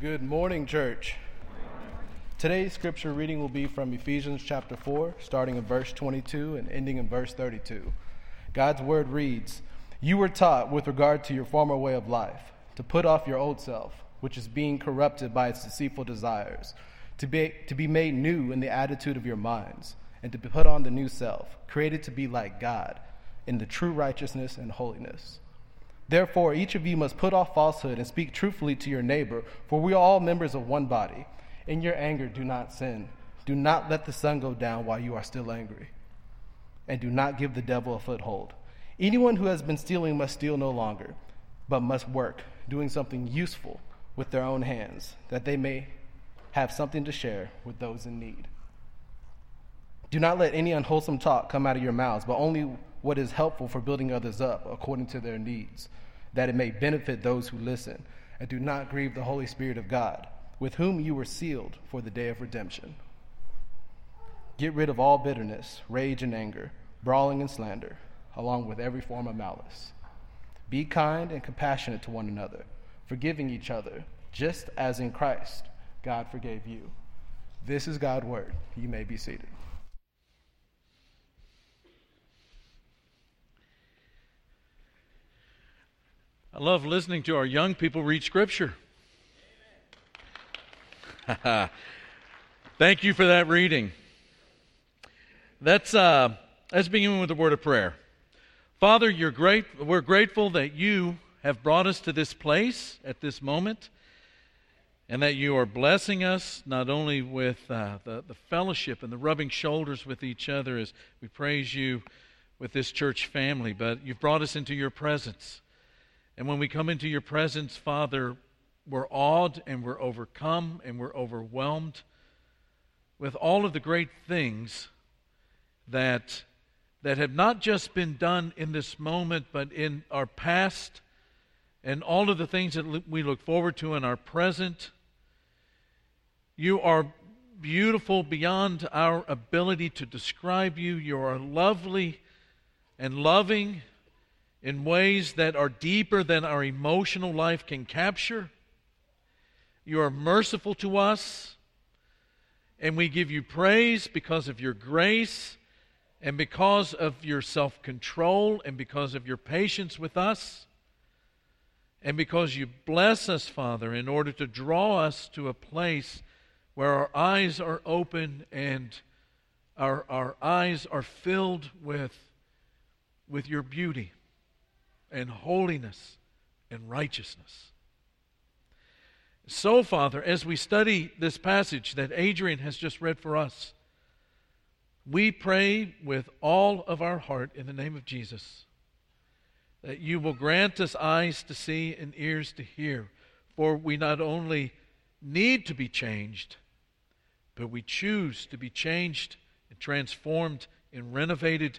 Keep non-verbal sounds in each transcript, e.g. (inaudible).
Good morning, church. Today's scripture reading will be from Ephesians chapter 4, starting in verse 22 and ending in verse 32. God's word reads You were taught with regard to your former way of life to put off your old self, which is being corrupted by its deceitful desires, to be, to be made new in the attitude of your minds, and to put on the new self, created to be like God in the true righteousness and holiness. Therefore, each of you must put off falsehood and speak truthfully to your neighbor, for we are all members of one body. In your anger, do not sin. Do not let the sun go down while you are still angry. And do not give the devil a foothold. Anyone who has been stealing must steal no longer, but must work, doing something useful with their own hands, that they may have something to share with those in need. Do not let any unwholesome talk come out of your mouths, but only what is helpful for building others up according to their needs, that it may benefit those who listen. And do not grieve the Holy Spirit of God, with whom you were sealed for the day of redemption. Get rid of all bitterness, rage, and anger, brawling and slander, along with every form of malice. Be kind and compassionate to one another, forgiving each other, just as in Christ God forgave you. This is God's word. You may be seated. I love listening to our young people read Scripture. (laughs) Thank you for that reading. Let's, uh, let's begin with a word of prayer. Father, you're great. We're grateful that you have brought us to this place at this moment and that you are blessing us not only with uh, the, the fellowship and the rubbing shoulders with each other as we praise you with this church family, but you've brought us into your presence. And when we come into your presence, Father, we're awed and we're overcome and we're overwhelmed with all of the great things that, that have not just been done in this moment, but in our past, and all of the things that we look forward to in our present. You are beautiful beyond our ability to describe you. You are lovely and loving in ways that are deeper than our emotional life can capture. You are merciful to us, and we give you praise because of your grace and because of your self control and because of your patience with us. And because you bless us, Father, in order to draw us to a place where our eyes are open and our, our eyes are filled with, with your beauty and holiness and righteousness. So, Father, as we study this passage that Adrian has just read for us, we pray with all of our heart in the name of Jesus that you will grant us eyes to see and ears to hear. For we not only need to be changed, but we choose to be changed and transformed and renovated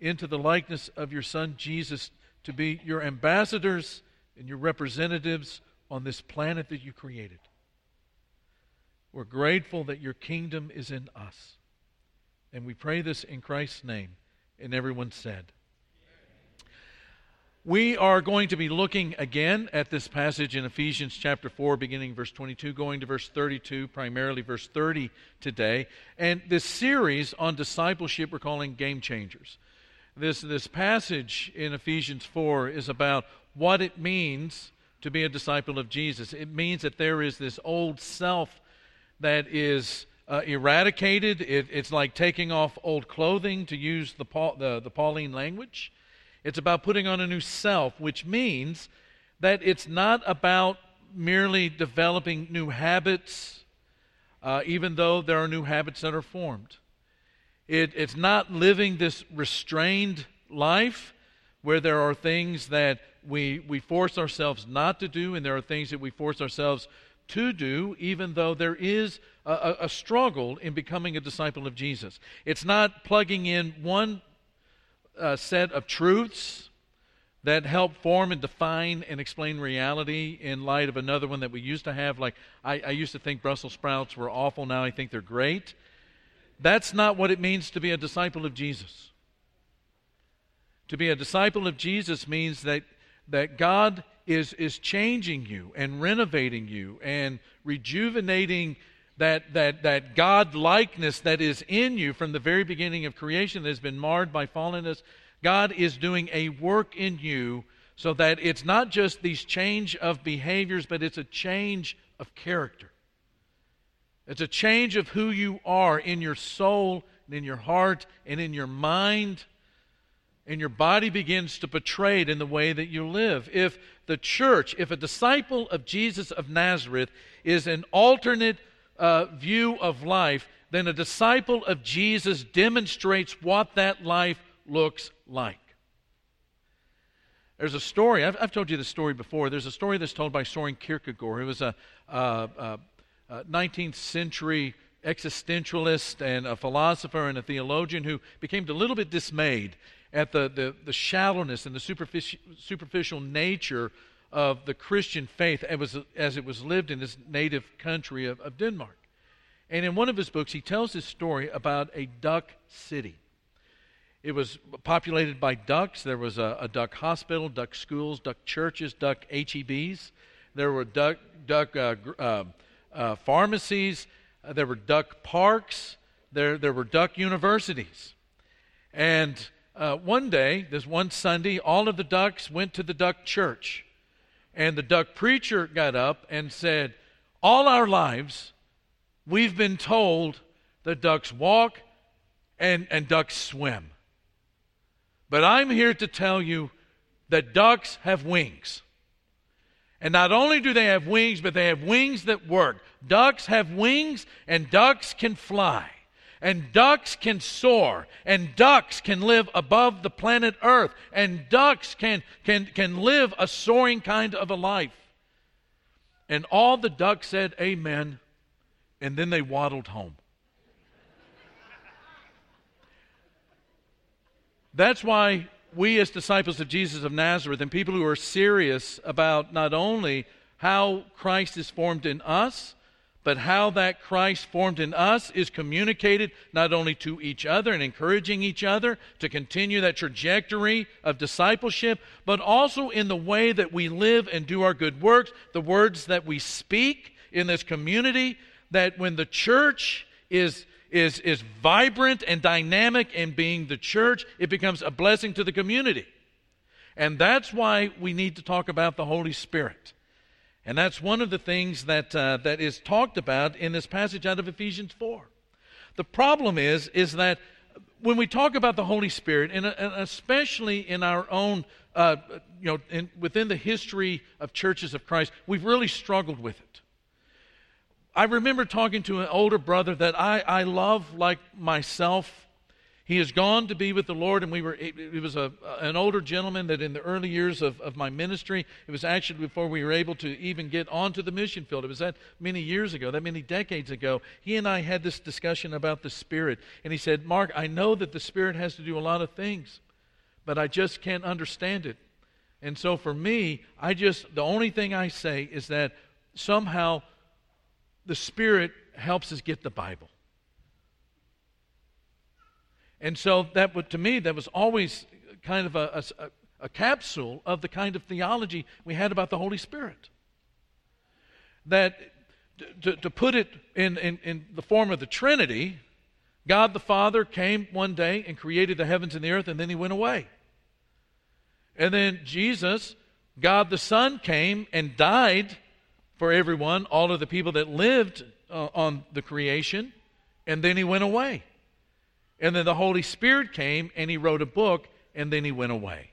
into the likeness of your Son, Jesus to be your ambassadors and your representatives on this planet that you created. We're grateful that your kingdom is in us. And we pray this in Christ's name. And everyone said, we are going to be looking again at this passage in Ephesians chapter 4, beginning verse 22, going to verse 32, primarily verse 30 today. And this series on discipleship we're calling Game Changers. This, this passage in Ephesians 4 is about what it means to be a disciple of Jesus. It means that there is this old self that is uh, eradicated. It, it's like taking off old clothing, to use the, Paul, the, the Pauline language. It's about putting on a new self, which means that it's not about merely developing new habits, uh, even though there are new habits that are formed. It, it's not living this restrained life where there are things that we, we force ourselves not to do, and there are things that we force ourselves to do, even though there is a, a, struggle in becoming a disciple of Jesus. It's not plugging in one uh, set of truths that help form and define and explain reality in light of another one that we used to have. Like, I, I used to think Brussels sprouts were awful, now I think they're great. That's not what it means to be a disciple of Jesus. To be a disciple of Jesus means that, that God is, is changing you and renovating you and rejuvenating that, that, that God likeness that is in you from the very beginning of creation that has been marred by fallenness. God is doing a work in you so that it's not just these change of behaviors, but it's a change of character. It's a change of who you are in your soul and in your heart and in your mind. And your body begins to portray it in the way that you live. If the church, if a disciple of Jesus of Nazareth is an alternate uh, view of life, then a disciple of Jesus demonstrates what that life looks like. There's a story, I've, I've told you this story before. There's a story that's told by Soren Kierkegaard. He was a, a, a, a 19th century existentialist and a philosopher and a theologian who became a little bit dismayed at the, the, the shallowness and the superficial, superficial nature of the Christian faith as, as it was lived in his native country of, of Denmark. And in one of his books, he tells this story about a duck city. It was populated by ducks. There was a, a duck hospital, duck schools, duck churches, duck HEBs. There were duck, duck uh, uh, uh, pharmacies. Uh, there were duck parks. There, there were duck universities. And uh, one day, this one Sunday, all of the ducks went to the duck church. And the duck preacher got up and said, All our lives, we've been told that ducks walk and, and ducks swim. But I'm here to tell you that ducks have wings. And not only do they have wings, but they have wings that work. Ducks have wings, and ducks can fly and ducks can soar, and ducks can live above the planet Earth, and ducks can, can, can live a soaring kind of a life. And all the ducks said, Amen, and then they waddled home. That's why we, as disciples of Jesus of Nazareth, and people who are serious about not only how Christ is formed in us, but how that Christ formed in us is communicated not only to each other and encouraging each other to continue that trajectory of discipleship, but also in the way that we live and do our good works, the words that we speak in this community, that when the church is is, is vibrant and dynamic in being the church, it becomes a blessing to the community. And that's why we need to talk about the Holy Spirit. And that's one of the things that, uh, that is talked about in this passage out of Ephesians 4. The problem is, is that when we talk about the Holy Spirit, and, uh, especially in our own, uh, you know, in, within the history of churches of Christ, we've really struggled with it. I remember talking to an older brother that I, I love like myself he has gone to be with the Lord, and we were. He was a, an older gentleman that, in the early years of, of my ministry, it was actually before we were able to even get onto the mission field. It was that many years ago, that many decades ago. He and I had this discussion about the Spirit, and he said, "Mark, I know that the Spirit has to do a lot of things, but I just can't understand it." And so, for me, I just the only thing I say is that somehow the Spirit helps us get the Bible. And so that would, to me, that was always kind of a, a, a capsule of the kind of theology we had about the Holy Spirit. That to, to put it in, in, in the form of the Trinity, God the Father came one day and created the heavens and the earth, and then he went away. And then Jesus, God the Son, came and died for everyone, all of the people that lived uh, on the creation, and then he went away. And then the Holy Spirit came and he wrote a book and then he went away.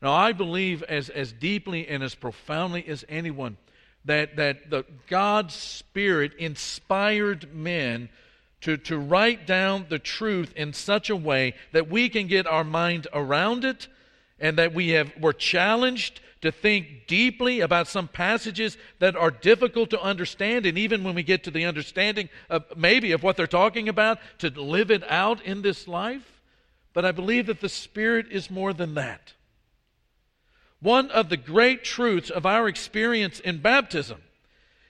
Now, I believe as, as deeply and as profoundly as anyone that, that the God's Spirit inspired men to, to write down the truth in such a way that we can get our mind around it and that we have, we're challenged to think deeply about some passages that are difficult to understand, and even when we get to the understanding of maybe of what they're talking about, to live it out in this life. But I believe that the Spirit is more than that. One of the great truths of our experience in baptism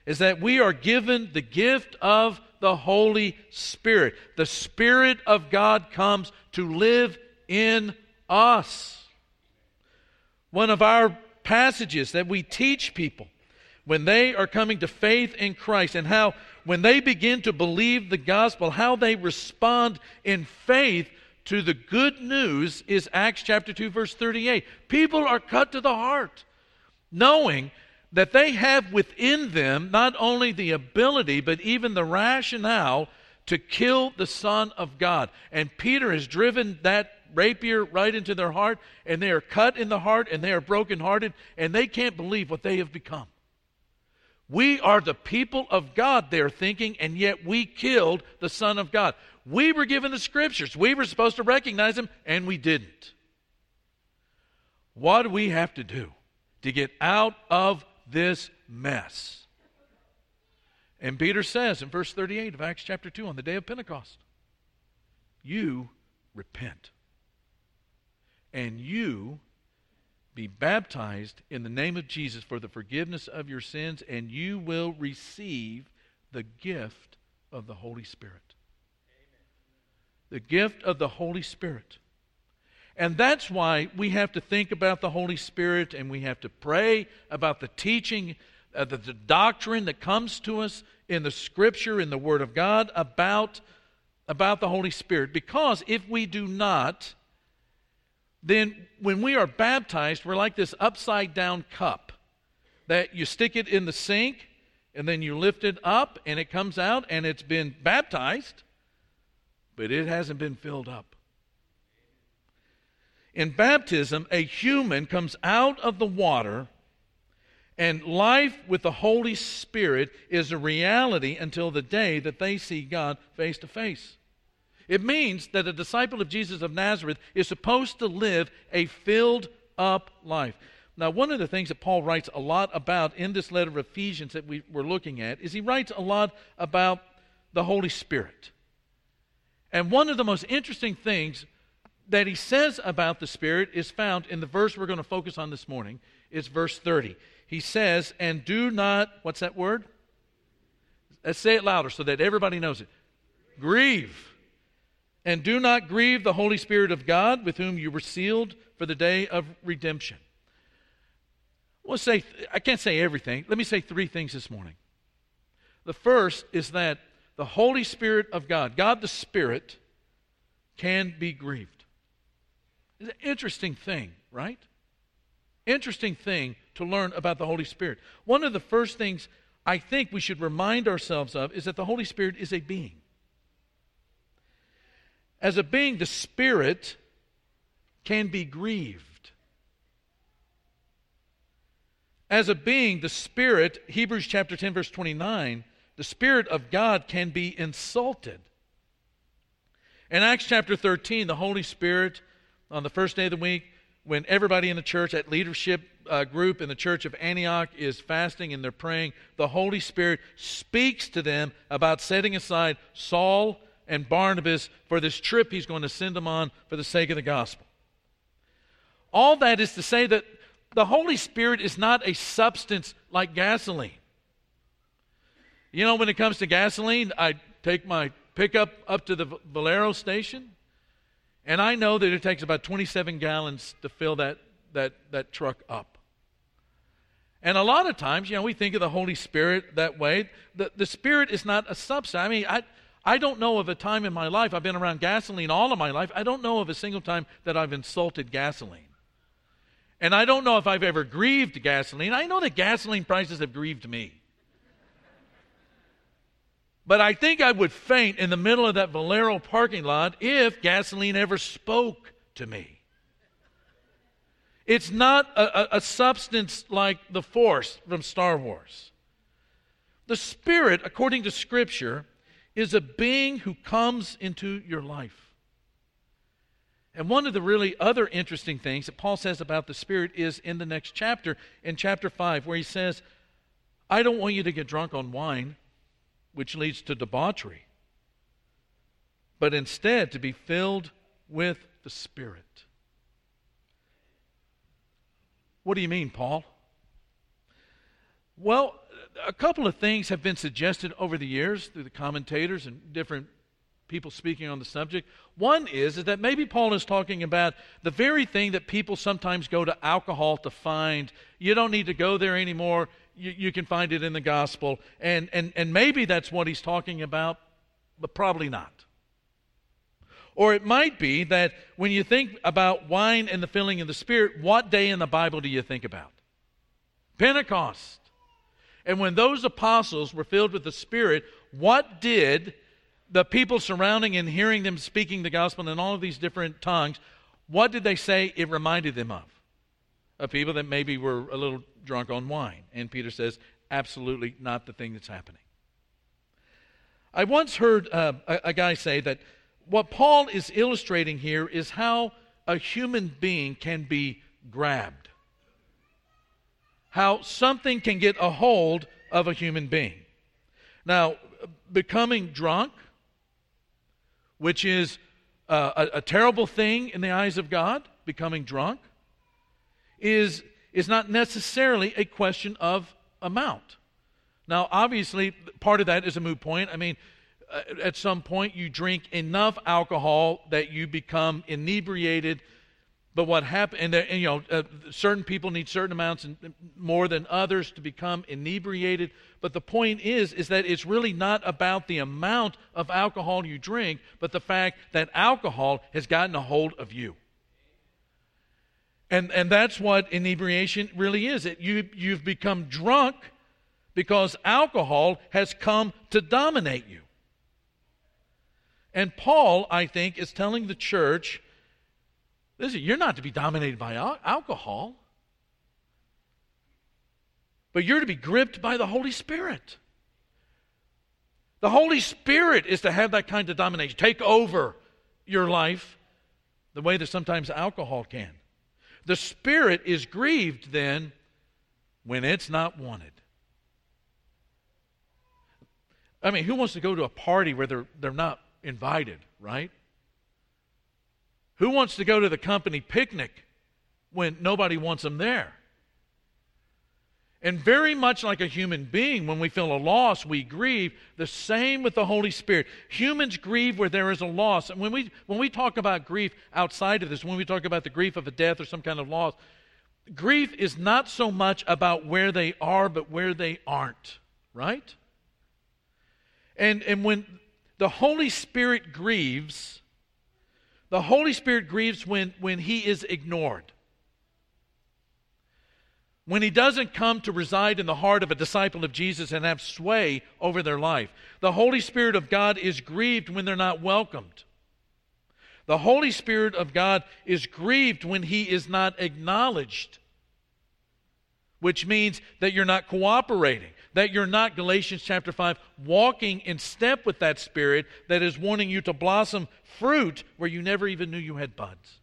is that we are given the gift of the Holy Spirit. The Spirit of God comes to live in us. One of our passages that we teach people when they are coming to faith in Christ and how when they begin to believe the gospel, how they respond in faith to the good news is Acts chapter 2 verse 38. People are cut to the heart knowing that they have within them not only the ability but even the rationale to kill the son of God. And Peter has driven that rapier right into their heart and they are cut in the heart and they are brokenhearted and they can't believe what they have become. We are the people of God, they're thinking, and yet we killed the Son of God. We were given the scriptures. We were supposed to recognize them, and we didn't. What do we have to do to get out of this mess? And Peter says in verse 38 of Acts chapter 2 on the day of Pentecost, you repent. And you be baptized in the name of Jesus for the forgiveness of your sins, and you will receive the gift of the Holy Spirit. Amen. The gift of the Holy Spirit. And that's why we have to think about the Holy Spirit and we have to pray about the teaching, uh, the, the doctrine that comes to us in the Scripture, in the Word of God about, about the Holy Spirit. Because if we do not, then when we are baptized, we're like this upside down cup that you stick it in the sink and then you lift it up and it comes out and it's been baptized, but it hasn't been filled up. In baptism, a human comes out of the water, and life with the Holy Spirit is a reality until the day that they see God face to face. It means that a disciple of Jesus of Nazareth is supposed to live a filled up life. Now, one of the things that Paul writes a lot about in this letter of Ephesians that we were looking at is he writes a lot about the Holy Spirit. And one of the most interesting things that he says about the Spirit is found in the verse we're going to focus on this morning. It's verse 30. He says, And do not, what's that word? Let's say it louder so that everybody knows it. Grieve and do not grieve the Holy Spirit of God, with whom you were sealed for the day of redemption. Well, say I can't say everything. Let me say three things this morning. The first is that the Holy Spirit of God, God the Spirit, can be grieved. It's an interesting thing, right? Interesting thing to learn about the Holy Spirit. One of the first things I think we should remind ourselves of is that the Holy Spirit is a being as a being, the Spirit can be grieved. As a being, the Spirit, Hebrews chapter 10, verse 29, the Spirit of God can be insulted. In Acts chapter 13, the Holy Spirit, on the first day of the week, when everybody in the church, that leadership uh, group in the church of Antioch is fasting and they're praying, the Holy Spirit speaks to them about setting aside Saul and Barnabas for this trip he's going to send them on for the sake of the gospel. All that is to say that the Holy Spirit is not a substance like gasoline. You know, when it comes to gasoline, I take my pickup up to the Valero station, and I know that it takes about 27 gallons to fill that, that, that truck up. And a lot of times, you know, we think of the Holy Spirit that way. The, the Spirit is not a substance. I mean, I, I don't know of a time in my life, I've been around gasoline all of my life, I don't know of a single time that I've insulted gasoline. And I don't know if I've ever grieved gasoline. I know that gasoline prices have grieved me. But I think I would faint in the middle of that Valero parking lot if gasoline ever spoke to me. It's not a, a, a, substance like the Force from Star Wars. The Spirit, according to Scripture, is a being who comes into your life. And one of the really other interesting things that Paul says about the Spirit is in the next chapter, in chapter 5, where he says, I don't want you to get drunk on wine, which leads to debauchery, but instead to be filled with the Spirit. What do you mean, Paul? Well, a couple of things have been suggested over the years through the commentators and different people speaking on the subject. One is, is that maybe Paul is talking about the very thing that people sometimes go to alcohol to find. You don't need to go there anymore. You, you can find it in the gospel. And, and, and maybe that's what he's talking about, but probably not. Or it might be that when you think about wine and the filling of the Spirit, what day in the Bible do you think about? Pentecost. And when those apostles were filled with the Spirit, what did the people surrounding and hearing them speaking the gospel in all of these different tongues, what did they say it reminded them of? Of people that maybe were a little drunk on wine. And Peter says, absolutely not the thing that's happening. I once heard uh, a, a guy say that what Paul is illustrating here is how a human being can be grabbed, how something can get a hold of a human being. Now, becoming drunk, which is uh, a, a terrible thing in the eyes of God, becoming drunk, is, is not necessarily a question of amount. Now, obviously, part of that is a moot point. I mean, uh, at some point you drink enough alcohol that you become inebriated. But what happened, and, and, you know, uh, certain people need certain amounts and more than others to become inebriated. But the point is, is that it's really not about the amount of alcohol you drink, but the fact that alcohol has gotten a hold of you. And, and that's what inebriation really is. It, you, you've become drunk because alcohol has come to dominate you. And Paul, I think, is telling the church listen, you're not to be dominated by al- alcohol, but you're to be gripped by the Holy Spirit. The Holy Spirit is to have that kind of domination, take over your life the way that sometimes alcohol can. The Spirit is grieved then when it's not wanted. I mean, who wants to go to a party where they're, they're not invited, right? Who wants to go to the company picnic when nobody wants them there? And very much like a human being, when we feel a loss, we grieve. The same with the Holy Spirit. Humans grieve where there is a loss. And when we, when we talk about grief outside of this, when we talk about the grief of a death or some kind of loss, grief is not so much about where they are, but where they aren't, right? And, and when the Holy Spirit grieves. The Holy Spirit grieves when, when he is ignored. When he doesn't come to reside in the heart of a disciple of Jesus and have sway over their life. The Holy Spirit of God is grieved when they're not welcomed. The Holy Spirit of God is grieved when he is not acknowledged, which means that you're not cooperating that you're not, Galatians chapter 5, walking in step with that Spirit that is wanting you to blossom fruit where you never even knew you had buds.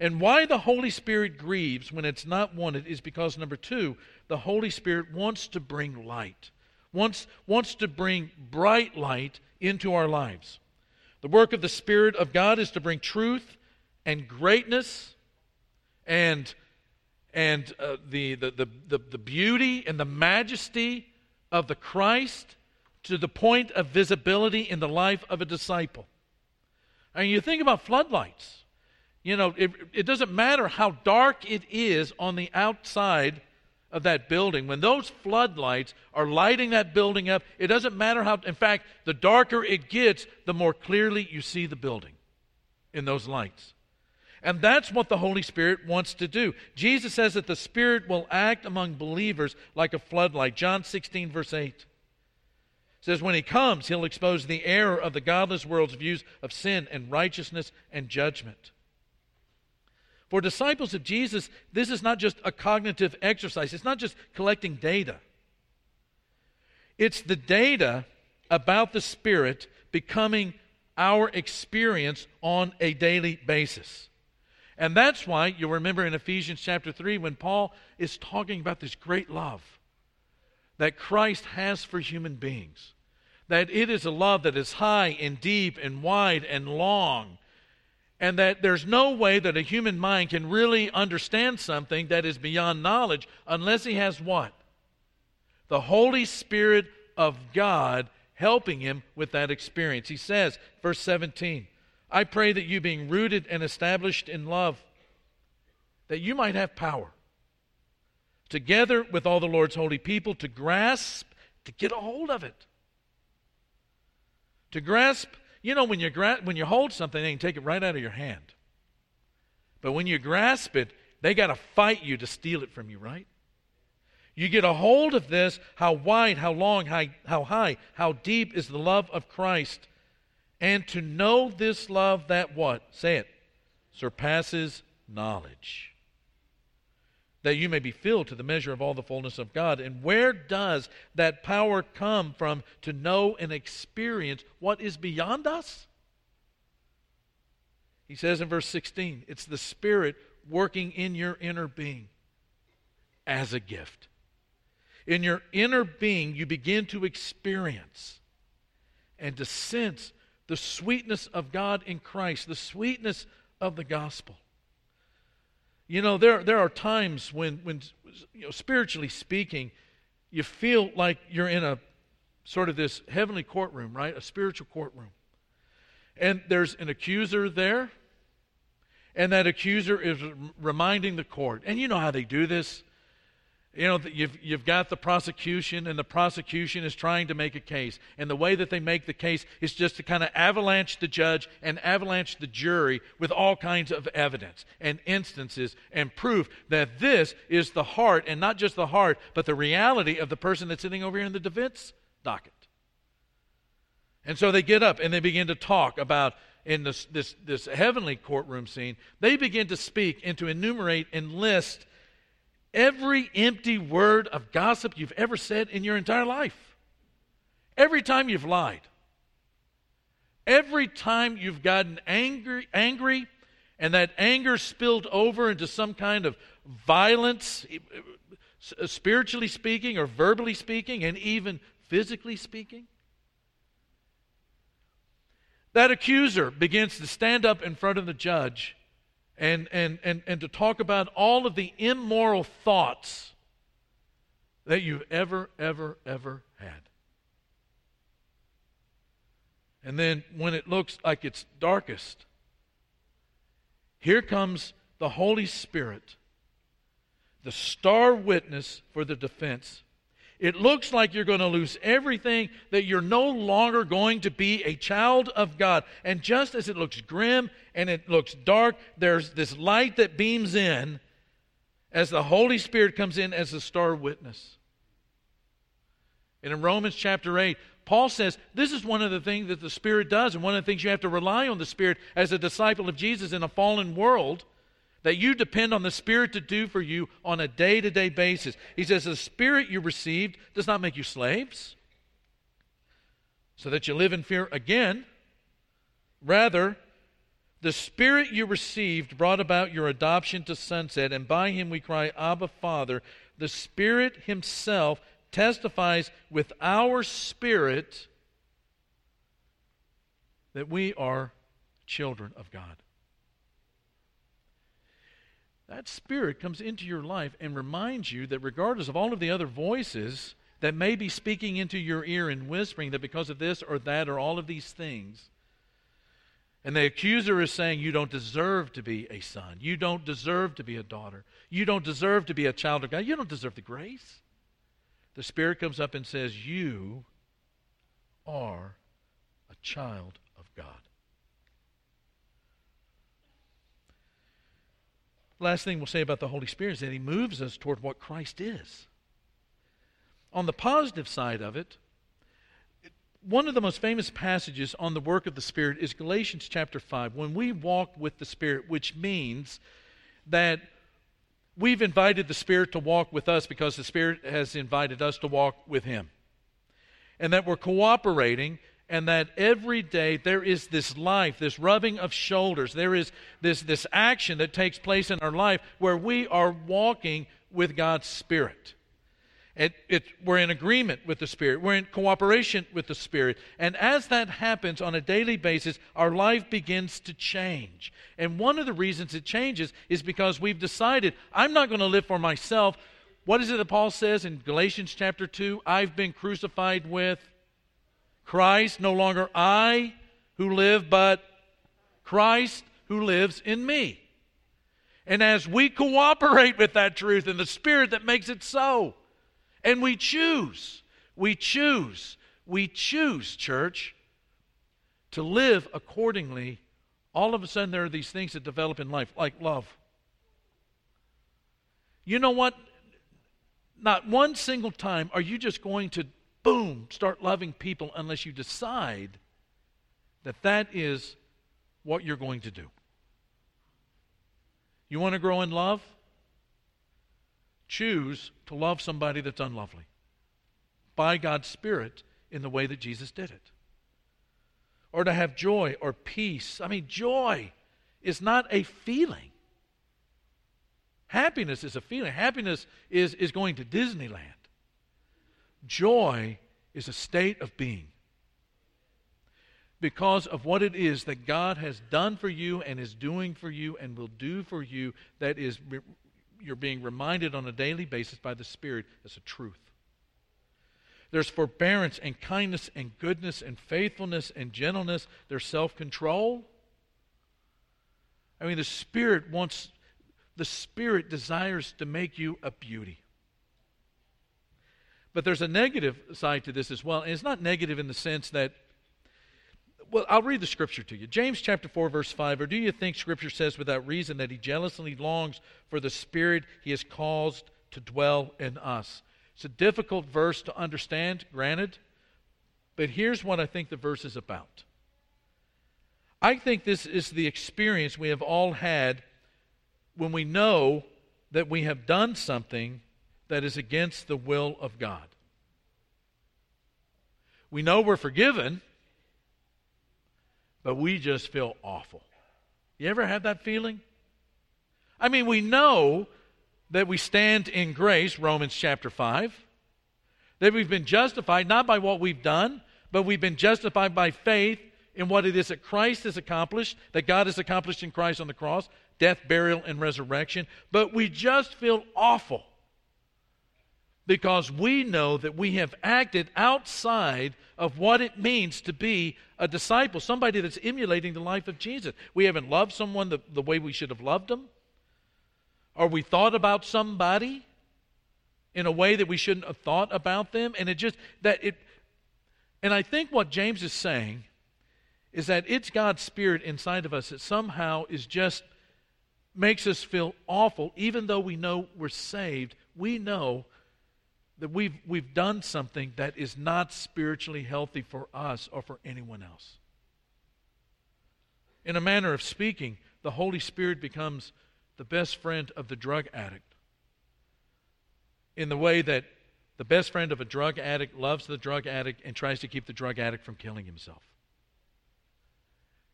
And why the Holy Spirit grieves when it's not wanted is because, number two, the Holy Spirit wants to bring light, wants, wants to bring bright light into our lives. The work of the Spirit of God is to bring truth and greatness and and uh, the, the, the, the, the beauty and the majesty of the Christ to the point of visibility in the life of a disciple. And you think about floodlights. You know, it, it doesn't matter how dark it is on the outside of that building. When those floodlights are lighting that building up, it doesn't matter how, in fact, the darker it gets, the more clearly you see the building in those lights. And that's what the Holy Spirit wants to do. Jesus says that the Spirit will act among believers like a floodlight. John 16, verse 8 says, When he comes, he'll expose the error of the godless world's views of sin and righteousness and judgment. For disciples of Jesus, this is not just a cognitive exercise, it's not just collecting data. It's the data about the Spirit becoming our experience on a daily basis. And that's why you'll remember in Ephesians chapter 3 when Paul is talking about this great love that Christ has for human beings. That it is a love that is high and deep and wide and long. And that there's no way that a human mind can really understand something that is beyond knowledge unless he has what? The Holy Spirit of God helping him with that experience. He says, verse 17, I pray that you, being rooted and established in love, that you might have power, together with all the Lord's holy people, to grasp, to get a hold of it. To grasp, you know, when you, gra- when you hold something, they can take it right out of your hand. But when you grasp it, they got to fight you to steal it from you, right? You get a hold of this how wide, how long, how, how high, how deep is the love of Christ. And to know this love that what? Say it. Surpasses knowledge that you may be filled to the measure of all the fullness of God. And where does that power come from to know and experience what is beyond us? He says in verse 16, it's the Spirit working in your inner being as a gift. In your inner being, you begin to experience and to sense the sweetness of God in Christ, the sweetness of the gospel. You know, there, there are times when, when you know, spiritually speaking, you feel like you're in a sort of this heavenly courtroom, right? A spiritual courtroom. And there's an accuser there, and that accuser is reminding the court. And you know how they do this. You know, you've, you've got the prosecution, and the prosecution is trying to make a case. And the way that they make the case is just to kind of avalanche the judge and avalanche the jury with all kinds of evidence and instances and proof that this is the heart, and not just the heart, but the reality of the person that's sitting over here in the defense docket. And so they get up and they begin to talk about in this, this, this heavenly courtroom scene, they begin to speak and to enumerate and list every empty word of gossip you've ever said in your entire life. Every time you've lied. Every time you've gotten angry, angry and that anger spilled over into some kind of violence, uh, spiritually speaking or verbally speaking, and even physically speaking. That accuser begins to stand up in front of the judge and, and, and, and to talk about all of the immoral thoughts that you've ever, ever, ever had. And then when it looks like it's darkest, here comes the Holy Spirit, the star witness for the defense, it looks like you're going to lose everything, that you're no longer going to be a child of God. And just as it looks grim and it looks dark, there's this light that beams in as the Holy Spirit comes in as a star witness. And in Romans chapter 8, Paul says this is one of the things that the Spirit does, and one of the things you have to rely on the Spirit as a disciple of Jesus in a fallen world that you depend on the Spirit to do for you on a day to day basis. He says, The Spirit you received does not make you slaves, so that you live in fear again. Rather, the Spirit you received brought about your adoption to sonship, and by him we cry, Abba, Father. The Spirit Himself testifies with our spirit that we are children of God that spirit comes into your life and reminds you that regardless of all of the other voices that may be speaking into your ear and whispering that because of this or that or all of these things, and the accuser is saying, You don't deserve to be a son. You don't deserve to be a daughter. You don't deserve to be a child of God. You don't deserve the grace. The Spirit comes up and says, You are a child of God. Last thing we'll say about the Holy Spirit is that He moves us toward what Christ is. On the positive side of it, one of the most famous passages on the work of the Spirit is Galatians chapter 5. When we walk with the Spirit, which means that we've invited the Spirit to walk with us because the Spirit has invited us to walk with Him. And that we're cooperating and that every day there is this life, this rubbing of shoulders, there is this, this action that takes place in our life where we are walking with God's Spirit. It, it, we're in agreement with the Spirit. We're in cooperation with the Spirit. And as that happens on a daily basis, our life begins to change. And one of the reasons it changes is because we've decided, I'm not going to live for myself. What is it that Paul says in Galatians chapter 2? I've been crucified with Christ, no longer I who live, but Christ who lives in me. And as we cooperate with that truth and the Spirit that makes it so, and we choose, we choose, we choose, church, to live accordingly, all of a sudden there are these things that develop in life, like love. You know what? Not one single time are you just going to, boom, start loving people unless you decide that that is what you're going to do. You want to grow in love? Choose to love somebody that's unlovely by God's Spirit in the way that Jesus did it. Or to have joy or peace. I mean, joy is not a feeling. Happiness is a feeling. Happiness is, is going to Disneyland. Joy is a state of being because of what it is that God has done for you and is doing for you and will do for you that is you're being reminded on a daily basis by the Spirit as a truth. There's forbearance and kindness and goodness and faithfulness and gentleness. There's self control. I mean, the Spirit wants, the Spirit desires to make you a beauty. But there's a negative side to this as well. And it's not negative in the sense that well, I'll read the scripture to you. James chapter 4, verse 5. Or do you think scripture says without reason that he jealously longs for the spirit he has caused to dwell in us? It's a difficult verse to understand, granted, but here's what I think the verse is about. I think this is the experience we have all had when we know that we have done something that is against the will of God. We know we're forgiven but we just feel awful. You ever had that feeling? I mean, we know that we stand in grace, Romans chapter 5, that we've been justified not by what we've done, but we've been justified by faith in what it is that Christ has accomplished, that God has accomplished in Christ on the cross death, burial, and resurrection. But we just feel awful because we know that we have acted outside of what it means to be a disciple, somebody that's emulating the life of Jesus. We haven't loved someone the, the way we should have loved them, or we thought about somebody in a way that we shouldn't have thought about them, and it just that it. And I think what James is saying is that it's God's Spirit inside of us that somehow is just makes us feel awful, even though we know we're saved. We know that we've, we've done something that is not spiritually healthy for us or for anyone else. In a manner of speaking, the Holy Spirit becomes the best friend of the drug addict. In the way that the best friend of a drug addict loves the drug addict and tries to keep the drug addict from killing himself.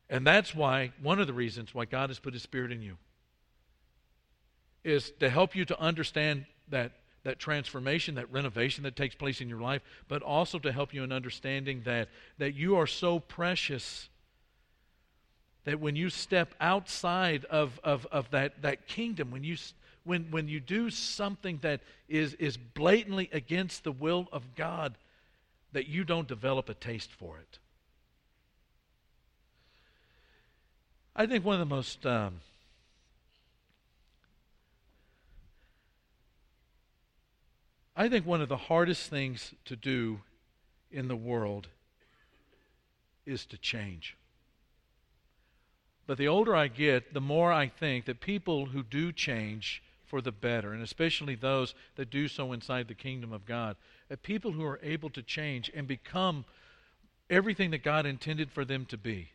And that's why, one of the reasons why God has put His Spirit in you is to help you to understand that that transformation, that renovation that takes place in your life, but also to help you in understanding that, that you are so precious that when you step outside of, of, of that, that kingdom, when you, when, when you do something that is, is blatantly against the will of God, that you don't develop a taste for it. I think one of the most um, I think one of the hardest things to do in the world is to change. But the older I get, the more I think that people who do change for the better, and especially those that do so inside the kingdom of God, that people who are able to change and become everything that God intended for them to be,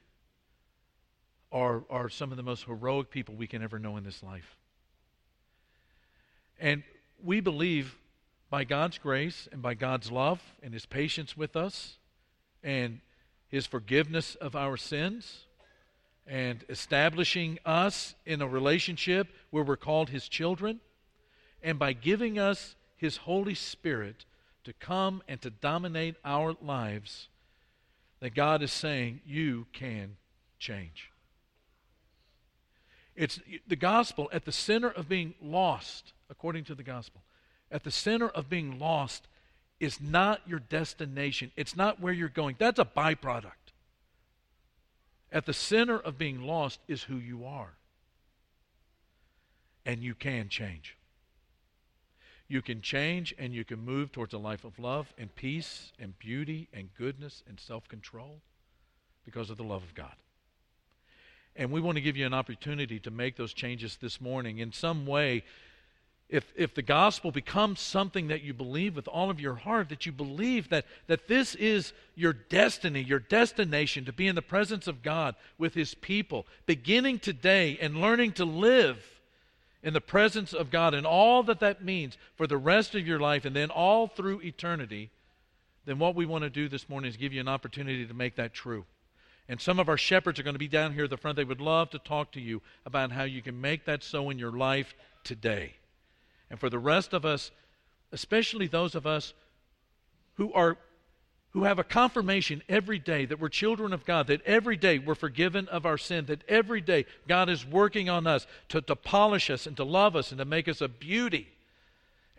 are, are some of the most heroic people we can ever know in this life. And we believe by God's grace and by God's love and His patience with us and His forgiveness of our sins and establishing us in a relationship where we're called His children, and by giving us His Holy Spirit to come and to dominate our lives, that God is saying, You can change. It's the gospel at the center of being lost, according to the gospel at the center of being lost is not your destination. It's not where you're going. That's a byproduct. At the center of being lost is who you are. And you can change. You can change and you can move towards a life of love and peace and beauty and goodness and self control because of the love of God. And we want to give you an opportunity to make those changes this morning in some way if, if the gospel becomes something that you believe with all of your heart, that you believe that, that this is your destiny, your destination to be in the presence of God with His people, beginning today and learning to live in the presence of God and all that that means for the rest of your life and then all through eternity, then what we want to do this morning is give you an opportunity to make that true. And some of our shepherds are going to be down here at the front. They would love to talk to you about how you can make that so in your life today. And for the rest of us, especially those of us who are who have a confirmation every day that we're children of God, that every day we're forgiven of our sin, that every day God is working on us to, to polish us and to love us and to make us a beauty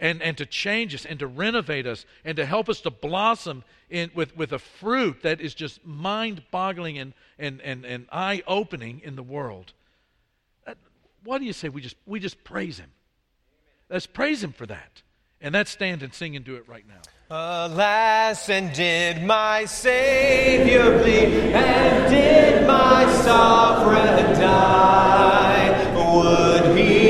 and, and to change us and to renovate us and to help us to blossom in, with, with a fruit that is just mind boggling and, and, and, and eye opening in the world. What do you say? We just, we just praise Him. Let's praise Him for that. And let's stand and sing and do it right now. Alas, and did my Savior bleed, and did my sovereign die? Would he?